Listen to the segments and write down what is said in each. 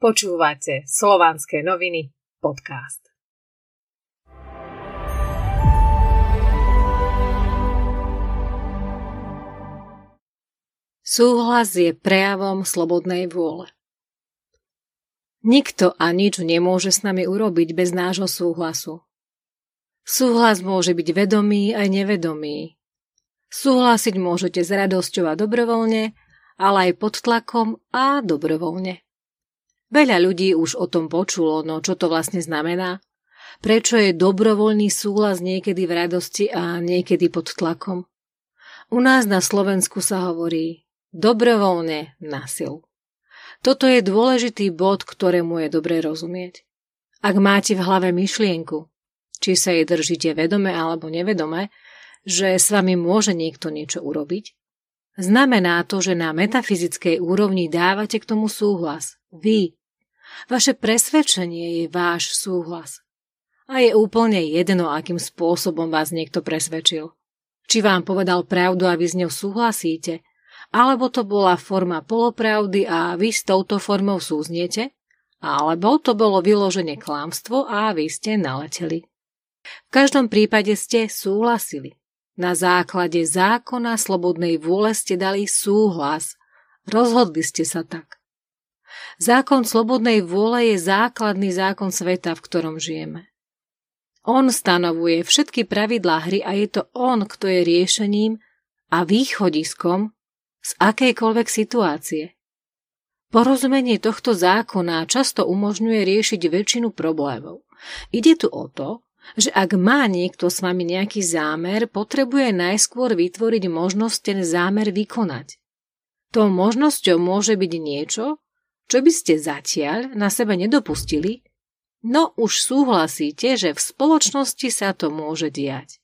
Počúvate Slovanské noviny podcast. Súhlas je prejavom slobodnej vôle. Nikto a nič nemôže s nami urobiť bez nášho súhlasu. Súhlas môže byť vedomý aj nevedomý. Súhlasiť môžete s radosťou a dobrovoľne, ale aj pod tlakom a dobrovoľne. Veľa ľudí už o tom počulo, no čo to vlastne znamená? Prečo je dobrovoľný súhlas niekedy v radosti a niekedy pod tlakom? U nás na Slovensku sa hovorí dobrovoľne na. Toto je dôležitý bod, ktorému je dobre rozumieť. Ak máte v hlave myšlienku, či sa jej držíte vedome alebo nevedome, že s vami môže niekto niečo urobiť, znamená to, že na metafyzickej úrovni dávate k tomu súhlas. Vy, Vaše presvedčenie je váš súhlas. A je úplne jedno, akým spôsobom vás niekto presvedčil. Či vám povedal pravdu a vy s ňou súhlasíte, alebo to bola forma polopravdy a vy s touto formou súzniete, alebo to bolo vyložené klámstvo a vy ste naleteli. V každom prípade ste súhlasili. Na základe zákona slobodnej vôle ste dali súhlas. Rozhodli ste sa tak. Zákon slobodnej vôle je základný zákon sveta, v ktorom žijeme. On stanovuje všetky pravidlá hry a je to on, kto je riešením a východiskom z akejkoľvek situácie. Porozumenie tohto zákona často umožňuje riešiť väčšinu problémov. Ide tu o to, že ak má niekto s vami nejaký zámer, potrebuje najskôr vytvoriť možnosť ten zámer vykonať. Tou možnosťou môže byť niečo, čo by ste zatiaľ na sebe nedopustili, no už súhlasíte, že v spoločnosti sa to môže diať.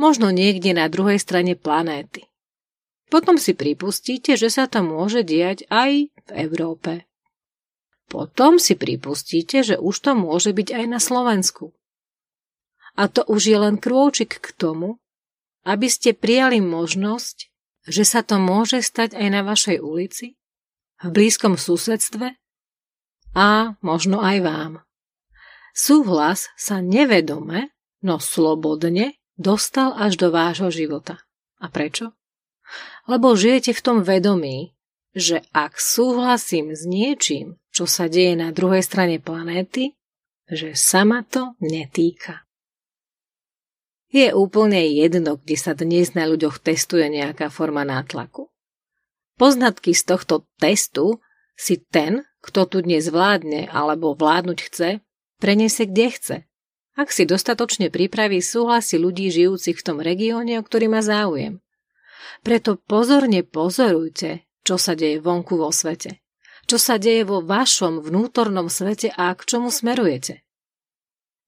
Možno niekde na druhej strane planéty. Potom si pripustíte, že sa to môže diať aj v Európe. Potom si pripustíte, že už to môže byť aj na Slovensku. A to už je len krôčik k tomu, aby ste prijali možnosť, že sa to môže stať aj na vašej ulici, v blízkom susedstve a možno aj vám. Súhlas sa nevedome, no slobodne dostal až do vášho života. A prečo? Lebo žijete v tom vedomí, že ak súhlasím s niečím, čo sa deje na druhej strane planéty, že sa to netýka. Je úplne jedno, kde sa dnes na ľuďoch testuje nejaká forma nátlaku. Poznatky z tohto testu si ten, kto tu dnes vládne alebo vládnuť chce, preniesie kde chce. Ak si dostatočne pripraví súhlasy ľudí žijúcich v tom regióne, o ktorý má záujem. Preto pozorne pozorujte, čo sa deje vonku vo svete. Čo sa deje vo vašom vnútornom svete a k čomu smerujete.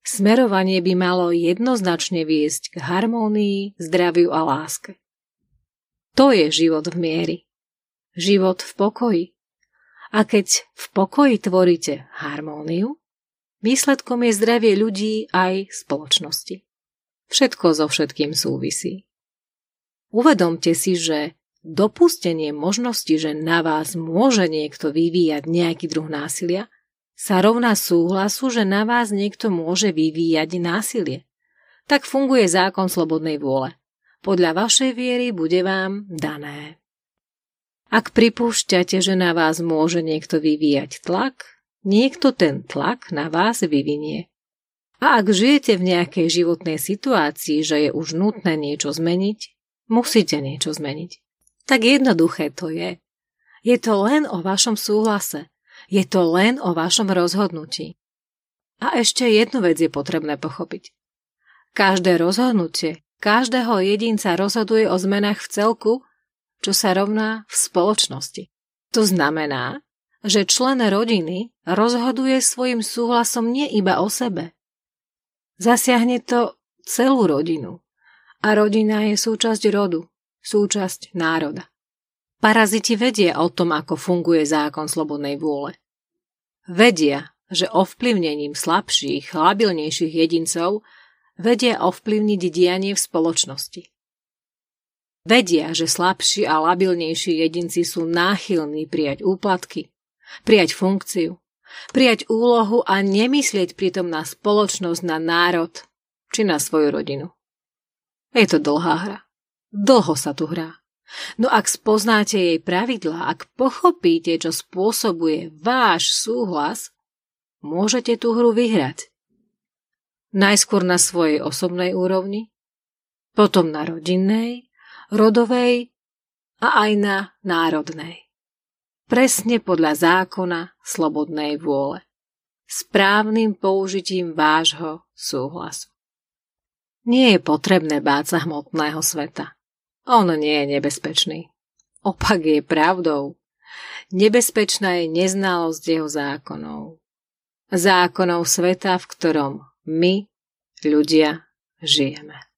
Smerovanie by malo jednoznačne viesť k harmónii, zdraviu a láske. To je život v miery život v pokoji. A keď v pokoji tvoríte harmóniu, výsledkom je zdravie ľudí aj spoločnosti. Všetko so všetkým súvisí. Uvedomte si, že dopustenie možnosti, že na vás môže niekto vyvíjať nejaký druh násilia, sa rovná súhlasu, že na vás niekto môže vyvíjať násilie. Tak funguje zákon slobodnej vôle. Podľa vašej viery bude vám dané. Ak pripúšťate, že na vás môže niekto vyvíjať tlak, niekto ten tlak na vás vyvinie. A ak žijete v nejakej životnej situácii, že je už nutné niečo zmeniť, musíte niečo zmeniť. Tak jednoduché to je. Je to len o vašom súhlase. Je to len o vašom rozhodnutí. A ešte jednu vec je potrebné pochopiť. Každé rozhodnutie, každého jedinca rozhoduje o zmenách v celku, čo sa rovná v spoločnosti. To znamená, že člen rodiny rozhoduje svojim súhlasom nie iba o sebe. Zasiahne to celú rodinu. A rodina je súčasť rodu, súčasť národa. Paraziti vedia o tom, ako funguje zákon slobodnej vôle. Vedia, že ovplyvnením slabších, labilnejších jedincov vedia ovplyvniť dianie v spoločnosti. Vedia, že slabší a labilnejší jedinci sú náchylní prijať úplatky, prijať funkciu, Prijať úlohu a nemyslieť pritom na spoločnosť, na národ či na svoju rodinu. Je to dlhá hra. Dlho sa tu hrá. No ak spoznáte jej pravidlá, ak pochopíte, čo spôsobuje váš súhlas, môžete tú hru vyhrať. Najskôr na svojej osobnej úrovni, potom na rodinnej, rodovej a aj na národnej. Presne podľa zákona slobodnej vôle. Správnym použitím vášho súhlasu. Nie je potrebné báť sa hmotného sveta. On nie je nebezpečný. Opak je pravdou. Nebezpečná je neznalosť jeho zákonov. Zákonov sveta, v ktorom my, ľudia, žijeme.